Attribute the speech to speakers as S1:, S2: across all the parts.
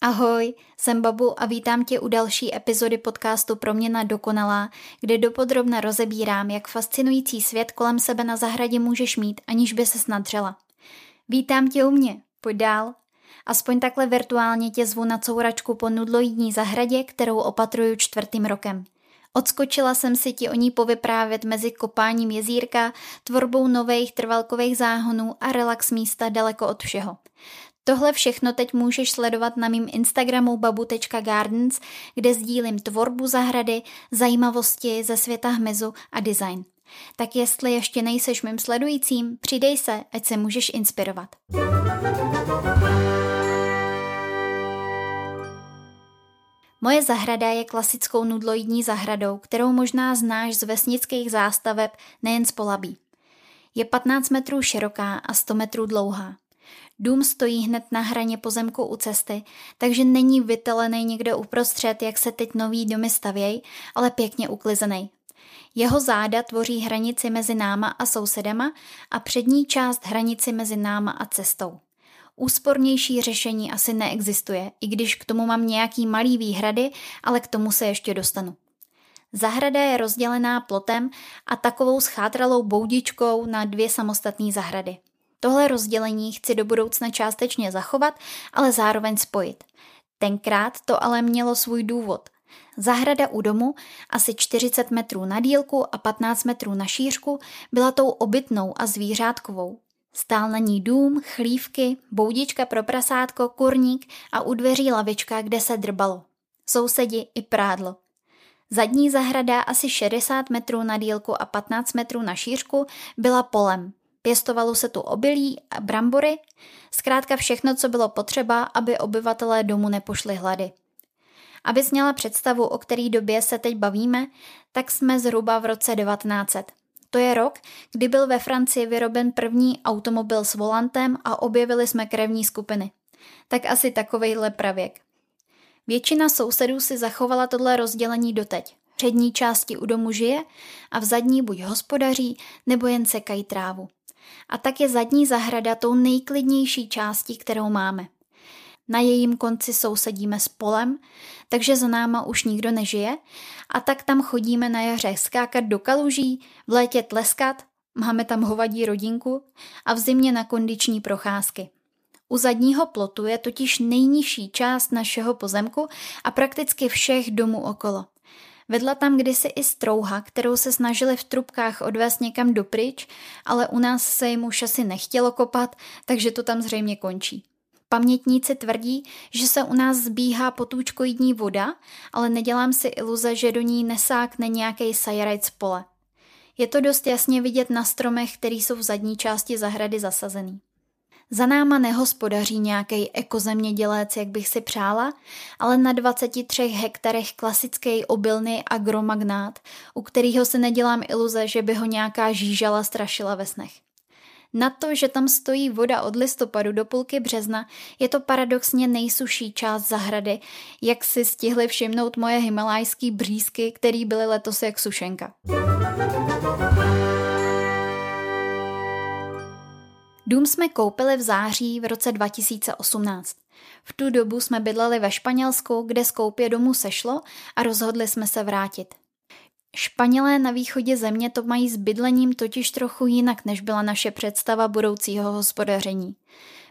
S1: Ahoj, jsem Babu a vítám tě u další epizody podcastu Proměna dokonalá, kde dopodrobna rozebírám, jak fascinující svět kolem sebe na zahradě můžeš mít, aniž by se snadřela. Vítám tě u mě, pojď dál. Aspoň takhle virtuálně tě zvu na couračku po nudloidní zahradě, kterou opatruju čtvrtým rokem. Odskočila jsem si ti o ní povyprávět mezi kopáním jezírka, tvorbou nových trvalkových záhonů a relax místa daleko od všeho. Tohle všechno teď můžeš sledovat na mým Instagramu babu.gardens, kde sdílím tvorbu zahrady, zajímavosti ze světa hmyzu a design. Tak jestli ještě nejseš mým sledujícím, přidej se, ať se můžeš inspirovat. Moje zahrada je klasickou nudloidní zahradou, kterou možná znáš z vesnických zástaveb nejen z Polabí. Je 15 metrů široká a 100 metrů dlouhá. Dům stojí hned na hraně pozemku u cesty, takže není vytelený někde uprostřed, jak se teď nový domy stavějí, ale pěkně uklizený. Jeho záda tvoří hranici mezi náma a sousedama a přední část hranici mezi náma a cestou. Úspornější řešení asi neexistuje, i když k tomu mám nějaký malý výhrady, ale k tomu se ještě dostanu. Zahrada je rozdělená plotem a takovou schátralou boudičkou na dvě samostatné zahrady. Tohle rozdělení chci do budoucna částečně zachovat, ale zároveň spojit. Tenkrát to ale mělo svůj důvod. Zahrada u domu, asi 40 metrů na dílku a 15 metrů na šířku, byla tou obytnou a zvířátkovou. Stál na ní dům, chlívky, boudička pro prasátko, kurník a u dveří lavička, kde se drbalo. Sousedi i prádlo. Zadní zahrada asi 60 metrů na dílku a 15 metrů na šířku byla polem. Pěstovalo se tu obilí a brambory, zkrátka všechno, co bylo potřeba, aby obyvatelé domu nepošli hlady. Abys měla představu, o který době se teď bavíme, tak jsme zhruba v roce 1900. To je rok, kdy byl ve Francii vyroben první automobil s volantem a objevili jsme krevní skupiny. Tak asi takovejhle pravěk. Většina sousedů si zachovala tohle rozdělení doteď. Přední části u domu žije a v zadní buď hospodaří nebo jen sekají trávu. A tak je zadní zahrada tou nejklidnější částí, kterou máme. Na jejím konci sousedíme s polem, takže za náma už nikdo nežije a tak tam chodíme na jaře skákat do kaluží, v létě tleskat, máme tam hovadí rodinku a v zimě na kondiční procházky. U zadního plotu je totiž nejnižší část našeho pozemku a prakticky všech domů okolo. Vedla tam kdysi i strouha, kterou se snažili v trubkách odvést někam dopryč, ale u nás se jim už asi nechtělo kopat, takže to tam zřejmě končí. Pamětníci tvrdí, že se u nás zbíhá potůčkoidní voda, ale nedělám si iluze, že do ní nesákne nějaký sajarajc z pole. Je to dost jasně vidět na stromech, který jsou v zadní části zahrady zasazený. Za náma nehospodaří nějaký ekozemědělec, jak bych si přála, ale na 23 hektarech klasický obilný agromagnát, u kterého se nedělám iluze, že by ho nějaká žížala strašila ve snech. Na to, že tam stojí voda od listopadu do půlky března, je to paradoxně nejsuší část zahrady, jak si stihly všimnout moje himalajské břízky, které byly letos jak sušenka. Dům jsme koupili v září v roce 2018. V tu dobu jsme bydleli ve Španělsku, kde z koupě domu sešlo a rozhodli jsme se vrátit. Španělé na východě země to mají s bydlením totiž trochu jinak, než byla naše představa budoucího hospodaření.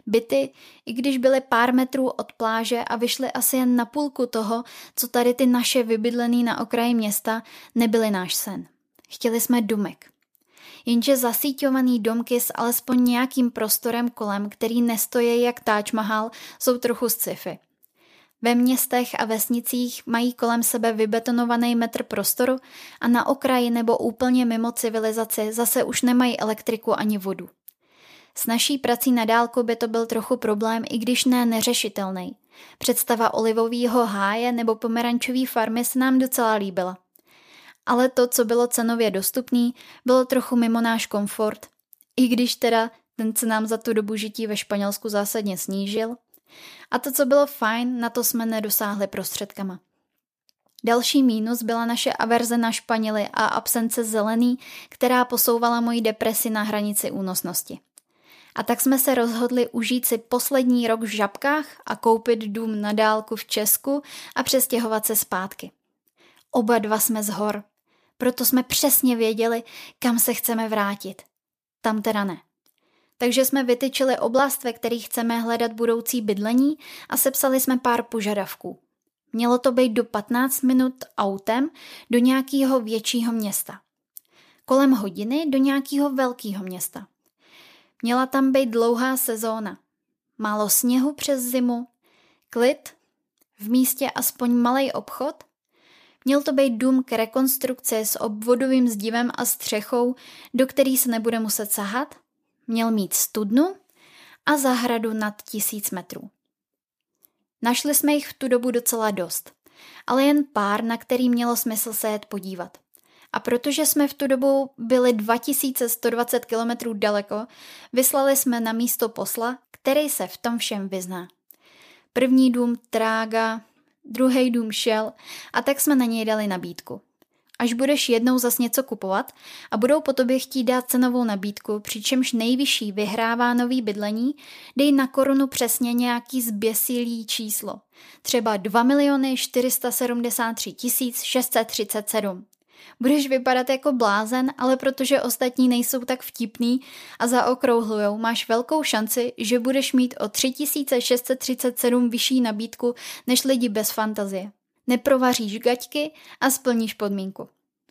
S1: Byty, i když byly pár metrů od pláže a vyšly asi jen na půlku toho, co tady ty naše vybydlený na okraji města, nebyly náš sen. Chtěli jsme domek. Jenže zasíťovaný domky s alespoň nějakým prostorem kolem, který nestojí jak Taj Mahal, jsou trochu sci-fi. Ve městech a vesnicích mají kolem sebe vybetonovaný metr prostoru a na okraji nebo úplně mimo civilizaci zase už nemají elektriku ani vodu. S naší prací na dálku by to byl trochu problém, i když ne neřešitelný. Představa olivového háje nebo pomerančové farmy se nám docela líbila. Ale to, co bylo cenově dostupný, bylo trochu mimo náš komfort, i když teda ten se nám za tu dobu žití ve Španělsku zásadně snížil – a to, co bylo fajn, na to jsme nedosáhli prostředkama. Další mínus byla naše averze na Španěly a absence zelený, která posouvala moji depresi na hranici únosnosti. A tak jsme se rozhodli užít si poslední rok v Žabkách a koupit dům na dálku v Česku a přestěhovat se zpátky. Oba dva jsme z hor, proto jsme přesně věděli, kam se chceme vrátit. Tam teda ne. Takže jsme vytyčili oblast, ve které chceme hledat budoucí bydlení a sepsali jsme pár požadavků. Mělo to být do 15 minut autem do nějakého většího města. Kolem hodiny do nějakého velkého města. Měla tam být dlouhá sezóna. Málo sněhu přes zimu, klid, v místě aspoň malý obchod. Měl to být dům k rekonstrukci s obvodovým zdivem a střechou, do který se nebude muset sahat. Měl mít studnu a zahradu nad tisíc metrů. Našli jsme jich v tu dobu docela dost, ale jen pár, na který mělo smysl se jet podívat. A protože jsme v tu dobu byli 2120 km daleko, vyslali jsme na místo posla, který se v tom všem vyzná. První dům Trága, druhý dům šel a tak jsme na něj dali nabídku. Až budeš jednou zas něco kupovat a budou po tobě chtít dát cenovou nabídku, přičemž nejvyšší vyhrává nový bydlení, dej na korunu přesně nějaký zběsilý číslo. Třeba 2 miliony 473 637. Budeš vypadat jako blázen, ale protože ostatní nejsou tak vtipný a zaokrouhlujou, máš velkou šanci, že budeš mít o 3637 vyšší nabídku než lidi bez fantazie. Neprovaříš gaťky a splníš podmínku.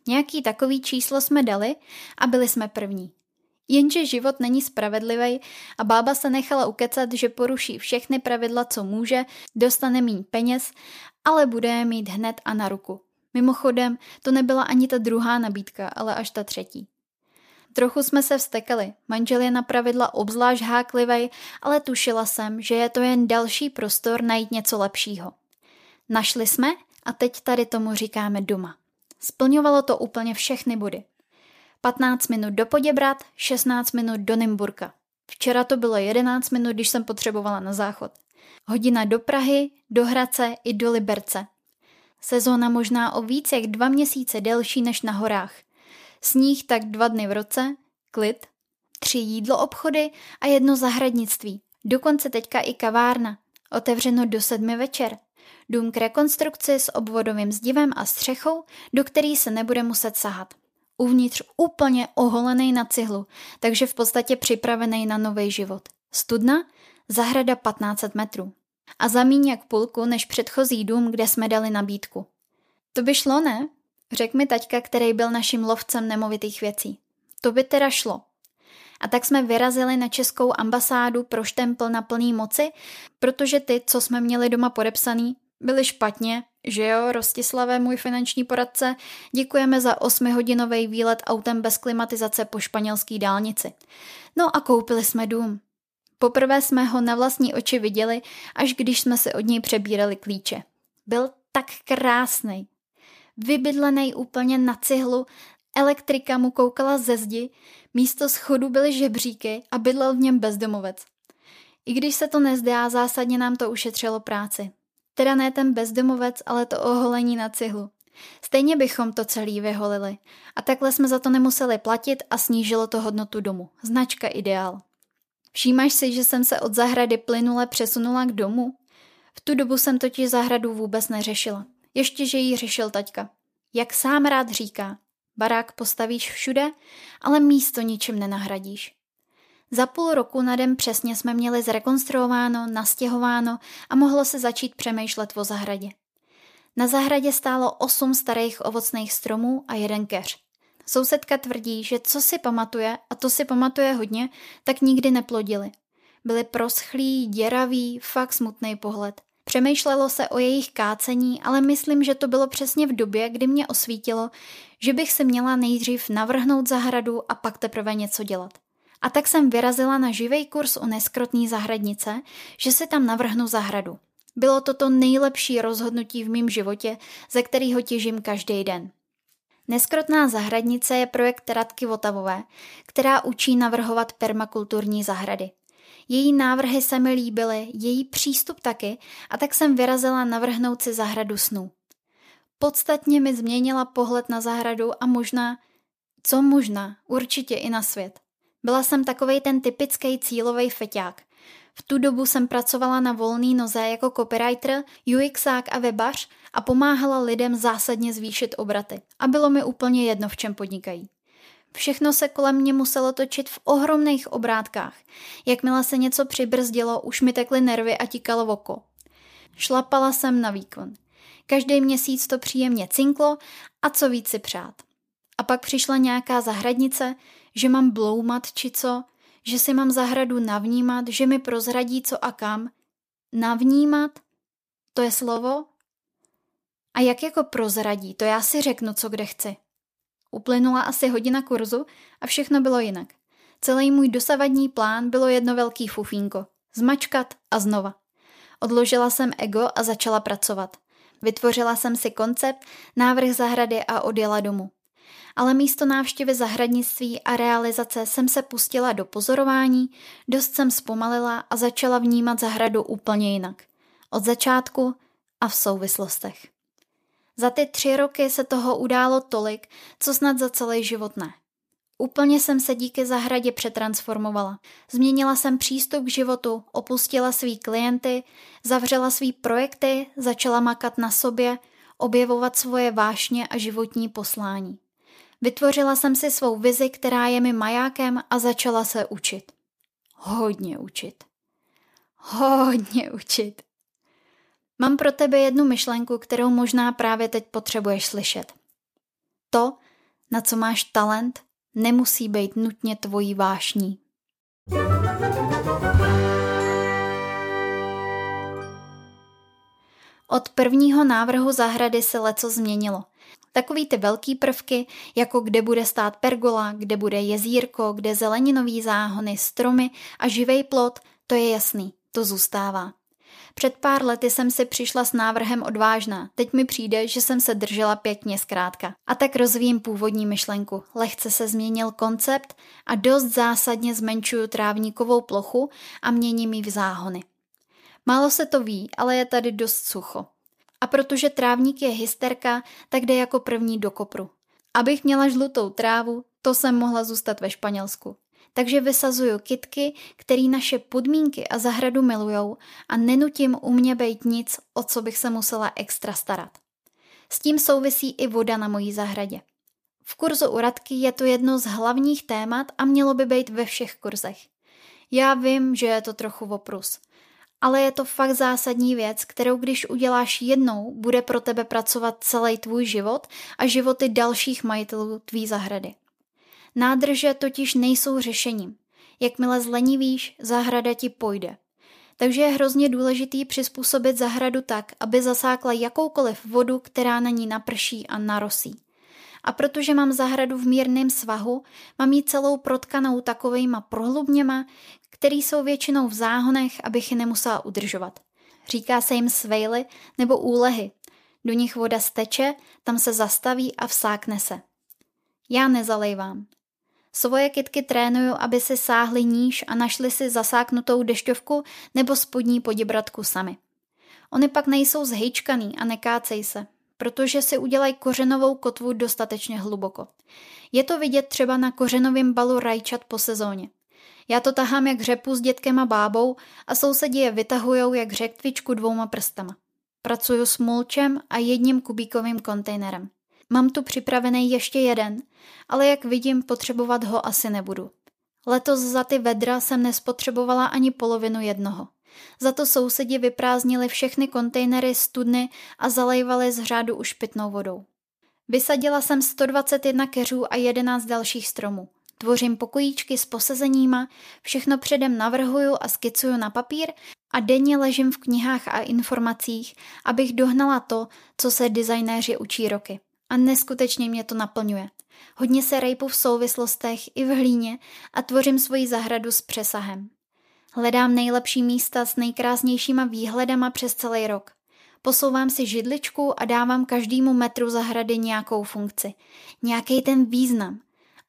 S1: Nějaký takový číslo jsme dali a byli jsme první. Jenže život není spravedlivý a bába se nechala ukecat, že poruší všechny pravidla, co může, dostane míň peněz, ale bude je mít hned a na ruku. Mimochodem, to nebyla ani ta druhá nabídka, ale až ta třetí. Trochu jsme se vstekali, manžel je na pravidla obzvlášť háklivej, ale tušila jsem, že je to jen další prostor najít něco lepšího. Našli jsme a teď tady tomu říkáme doma. Splňovalo to úplně všechny body. 15 minut do Poděbrat, 16 minut do Nymburka. Včera to bylo 11 minut, když jsem potřebovala na záchod. Hodina do Prahy, do Hradce i do Liberce. Sezóna možná o víc jak dva měsíce delší než na horách. Sníh tak dva dny v roce, klid, tři jídlo obchody a jedno zahradnictví. Dokonce teďka i kavárna. Otevřeno do sedmi večer. Dům k rekonstrukci s obvodovým zdivem a střechou, do který se nebude muset sahat. Uvnitř úplně oholený na cihlu, takže v podstatě připravený na nový život. Studna, zahrada 1500 metrů. A za míň jak půlku než předchozí dům, kde jsme dali nabídku. To by šlo, ne? Řekl mi taťka, který byl naším lovcem nemovitých věcí. To by teda šlo. A tak jsme vyrazili na českou ambasádu pro štempl na plný moci, protože ty, co jsme měli doma podepsaný, byly špatně, že jo, Rostislavé, můj finanční poradce, děkujeme za osmihodinový výlet autem bez klimatizace po španělské dálnici. No a koupili jsme dům. Poprvé jsme ho na vlastní oči viděli, až když jsme se od něj přebírali klíče. Byl tak krásný. Vybydlený úplně na cihlu, elektrika mu koukala ze zdi, místo schodu byly žebříky a bydlel v něm bezdomovec. I když se to nezdá, zásadně nám to ušetřilo práci. Teda ne ten bezdomovec, ale to oholení na cihlu. Stejně bychom to celý vyholili. A takhle jsme za to nemuseli platit a snížilo to hodnotu domu. Značka ideál. Všímáš si, že jsem se od zahrady plynule přesunula k domu? V tu dobu jsem totiž zahradu vůbec neřešila. Ještě, že ji řešil taťka. Jak sám rád říká, barák postavíš všude, ale místo ničem nenahradíš. Za půl roku na den přesně jsme měli zrekonstruováno, nastěhováno a mohlo se začít přemýšlet o zahradě. Na zahradě stálo osm starých ovocných stromů a jeden keř. Sousedka tvrdí, že co si pamatuje, a to si pamatuje hodně, tak nikdy neplodili. Byli proschlí, děraví, fakt smutný pohled. Přemýšlelo se o jejich kácení, ale myslím, že to bylo přesně v době, kdy mě osvítilo, že bych si měla nejdřív navrhnout zahradu a pak teprve něco dělat. A tak jsem vyrazila na živý kurz u neskrotní zahradnice, že si tam navrhnu zahradu. Bylo to to nejlepší rozhodnutí v mém životě, ze kterého těžím každý den. Neskrotná zahradnice je projekt Radky Votavové, která učí navrhovat permakulturní zahrady. Její návrhy se mi líbily, její přístup taky, a tak jsem vyrazila navrhnout si zahradu snů. Podstatně mi změnila pohled na zahradu a možná, co možná, určitě i na svět. Byla jsem takovej ten typický cílový feťák. V tu dobu jsem pracovala na volný noze jako copywriter, UXák a webař a pomáhala lidem zásadně zvýšit obraty. A bylo mi úplně jedno, v čem podnikají. Všechno se kolem mě muselo točit v ohromných obrátkách. Jakmile se něco přibrzdilo, už mi tekly nervy a tíkalo oko. Šlapala jsem na výkon. Každý měsíc to příjemně cinklo a co víc si přát. A pak přišla nějaká zahradnice, že mám bloumat či co, že si mám zahradu navnímat, že mi prozradí co a kam. Navnímat? To je slovo? A jak jako prozradí, to já si řeknu, co kde chci. Uplynula asi hodina kurzu a všechno bylo jinak. Celý můj dosavadní plán bylo jedno velký fufínko. Zmačkat a znova. Odložila jsem ego a začala pracovat. Vytvořila jsem si koncept, návrh zahrady a odjela domů. Ale místo návštěvy zahradnictví a realizace jsem se pustila do pozorování, dost jsem zpomalila a začala vnímat zahradu úplně jinak. Od začátku a v souvislostech. Za ty tři roky se toho událo tolik, co snad za celý život ne. Úplně jsem se díky zahradě přetransformovala. Změnila jsem přístup k životu, opustila svý klienty, zavřela svý projekty, začala makat na sobě, objevovat svoje vášně a životní poslání. Vytvořila jsem si svou vizi, která je mi majákem a začala se učit. Hodně učit. Hodně učit. Mám pro tebe jednu myšlenku, kterou možná právě teď potřebuješ slyšet. To, na co máš talent, nemusí být nutně tvojí vášní. Od prvního návrhu zahrady se leco změnilo. Takový ty velký prvky, jako kde bude stát pergola, kde bude jezírko, kde zeleninový záhony, stromy a živej plot, to je jasný, to zůstává. Před pár lety jsem si přišla s návrhem odvážná, teď mi přijde, že jsem se držela pěkně zkrátka. A tak rozvíjím původní myšlenku. Lehce se změnil koncept a dost zásadně zmenšuju trávníkovou plochu a měním ji v záhony. Málo se to ví, ale je tady dost sucho. A protože trávník je hysterka, tak jde jako první do kopru. Abych měla žlutou trávu, to jsem mohla zůstat ve Španělsku takže vysazuju kitky, který naše podmínky a zahradu milujou a nenutím u mě být nic, o co bych se musela extra starat. S tím souvisí i voda na mojí zahradě. V kurzu u Radky je to jedno z hlavních témat a mělo by být ve všech kurzech. Já vím, že je to trochu oprus, ale je to fakt zásadní věc, kterou když uděláš jednou, bude pro tebe pracovat celý tvůj život a životy dalších majitelů tvý zahrady. Nádrže totiž nejsou řešením. Jakmile zlenivíš, zahrada ti pojde. Takže je hrozně důležitý přizpůsobit zahradu tak, aby zasákla jakoukoliv vodu, která na ní naprší a narosí. A protože mám zahradu v mírném svahu, mám ji celou protkanou takovejma prohlubněma, který jsou většinou v záhonech, abych je nemusela udržovat. Říká se jim svejly nebo úlehy. Do nich voda steče, tam se zastaví a vsákne se. Já nezalejvám. Svoje kytky trénuju, aby si sáhli níž a našli si zasáknutou dešťovku nebo spodní poděbratku sami. Oni pak nejsou zhejčkaný a nekácej se, protože si udělají kořenovou kotvu dostatečně hluboko. Je to vidět třeba na kořenovém balu rajčat po sezóně. Já to tahám jak řepu s dětkem a bábou a sousedi je vytahujou jak řektvičku dvouma prstama. Pracuju s mulčem a jedním kubíkovým kontejnerem. Mám tu připravený ještě jeden, ale jak vidím, potřebovat ho asi nebudu. Letos za ty vedra jsem nespotřebovala ani polovinu jednoho. Za to sousedi vyprázdnili všechny kontejnery studny a zalejvali z řádu už pitnou vodou. Vysadila jsem 121 keřů a 11 dalších stromů. Tvořím pokojíčky s posezeníma, všechno předem navrhuju a skicuju na papír a denně ležím v knihách a informacích, abych dohnala to, co se designéři učí roky. A neskutečně mě to naplňuje. Hodně se rejpu v souvislostech i v hlíně a tvořím svoji zahradu s přesahem. Hledám nejlepší místa s nejkrásnějšíma výhledama přes celý rok. Posouvám si židličku a dávám každému metru zahrady nějakou funkci, nějaký ten význam.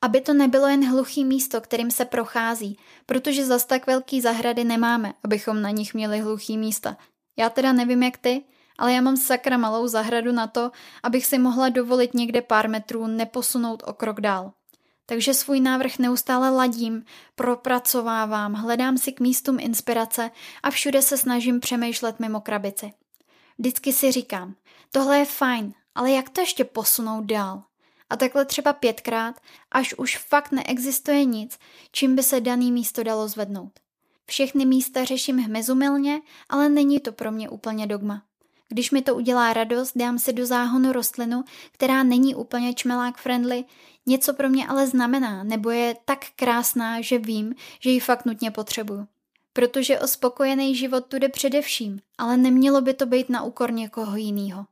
S1: Aby to nebylo jen hluchý místo, kterým se prochází, protože zas tak velký zahrady nemáme, abychom na nich měli hluchý místa. Já teda nevím jak ty, ale já mám sakra malou zahradu na to, abych si mohla dovolit někde pár metrů neposunout o krok dál. takže svůj návrh neustále ladím, propracovávám, hledám si k místům inspirace a všude se snažím přemýšlet mimo krabici. Vždycky si říkám, tohle je fajn, ale jak to ještě posunout dál? A takhle třeba pětkrát, až už fakt neexistuje nic, čím by se daný místo dalo zvednout. Všechny místa řeším hmyzumilně, ale není to pro mě úplně dogma. Když mi to udělá radost, dám si do záhonu rostlinu, která není úplně čmelák friendly, něco pro mě ale znamená, nebo je tak krásná, že vím, že ji fakt nutně potřebuju. Protože o spokojený život tu jde především, ale nemělo by to být na úkor někoho jiného.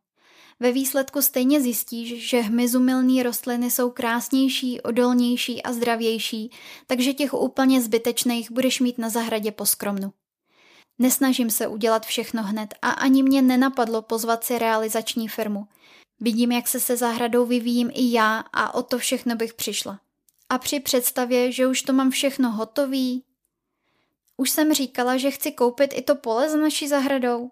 S1: Ve výsledku stejně zjistíš, že hmyzumilné rostliny jsou krásnější, odolnější a zdravější, takže těch úplně zbytečných budeš mít na zahradě poskromnu. Nesnažím se udělat všechno hned a ani mě nenapadlo pozvat si realizační firmu. Vidím, jak se se zahradou vyvíjím i já a o to všechno bych přišla. A při představě, že už to mám všechno hotový... Už jsem říkala, že chci koupit i to pole za naší zahradou.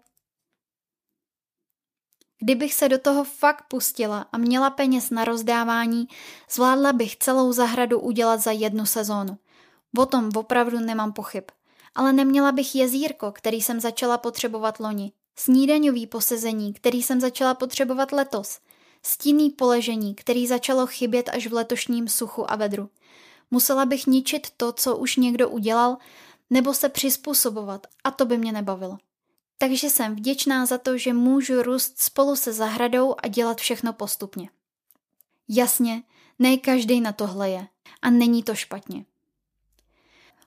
S1: Kdybych se do toho fakt pustila a měla peněz na rozdávání, zvládla bych celou zahradu udělat za jednu sezónu. O tom opravdu nemám pochyb. Ale neměla bych jezírko, který jsem začala potřebovat loni. Snídaňový posezení, který jsem začala potřebovat letos. Stinný poležení, který začalo chybět až v letošním suchu a vedru. Musela bych ničit to, co už někdo udělal, nebo se přizpůsobovat a to by mě nebavilo. Takže jsem vděčná za to, že můžu růst spolu se zahradou a dělat všechno postupně. Jasně, ne každý na tohle je a není to špatně.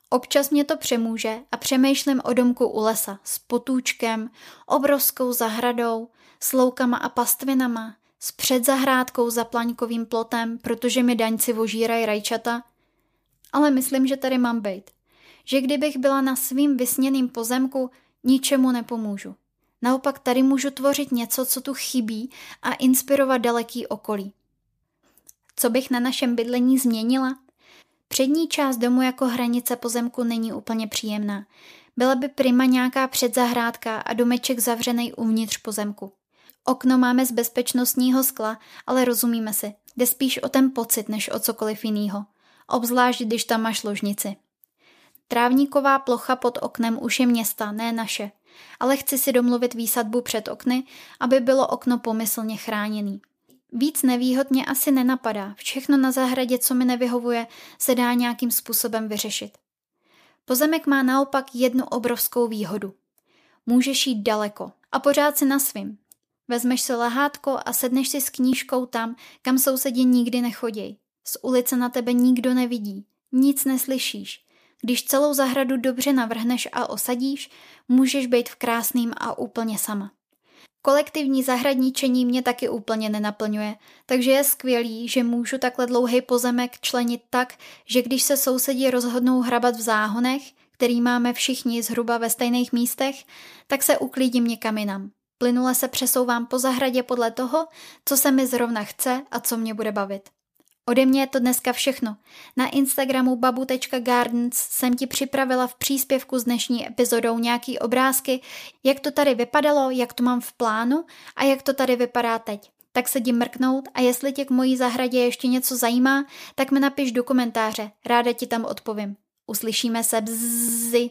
S1: Občas mě to přemůže a přemýšlím o domku u lesa s potůčkem, obrovskou zahradou, s loukama a pastvinama, s předzahrádkou za plaňkovým plotem, protože mi daňci vožírají rajčata. Ale myslím, že tady mám být. Že kdybych byla na svým vysněným pozemku, ničemu nepomůžu. Naopak tady můžu tvořit něco, co tu chybí a inspirovat daleký okolí. Co bych na našem bydlení změnila? Přední část domu jako hranice pozemku není úplně příjemná. Byla by prima nějaká předzahrádka a domeček zavřený uvnitř pozemku. Okno máme z bezpečnostního skla, ale rozumíme si. Jde spíš o ten pocit, než o cokoliv jiného. Obzvlášť, když tam máš ložnici. Trávníková plocha pod oknem už je města, ne naše. Ale chci si domluvit výsadbu před okny, aby bylo okno pomyslně chráněný. Víc nevýhodně asi nenapadá, všechno na zahradě, co mi nevyhovuje, se dá nějakým způsobem vyřešit. Pozemek má naopak jednu obrovskou výhodu. Můžeš jít daleko a pořád si na svým. Vezmeš si lehátko a sedneš si s knížkou tam, kam sousedi nikdy nechodějí. Z ulice na tebe nikdo nevidí, nic neslyšíš. Když celou zahradu dobře navrhneš a osadíš, můžeš být v krásným a úplně sama. Kolektivní zahradničení mě taky úplně nenaplňuje, takže je skvělý, že můžu takhle dlouhý pozemek členit tak, že když se sousedí rozhodnou hrabat v záhonech, který máme všichni zhruba ve stejných místech, tak se uklidím někam jinam. Plynule se přesouvám po zahradě podle toho, co se mi zrovna chce a co mě bude bavit. Ode mě je to dneska všechno. Na Instagramu babu.gardens jsem ti připravila v příspěvku s dnešní epizodou nějaký obrázky, jak to tady vypadalo, jak to mám v plánu a jak to tady vypadá teď. Tak se mrknout a jestli tě k mojí zahradě ještě něco zajímá, tak mi napiš do komentáře, ráda ti tam odpovím. Uslyšíme se brzy.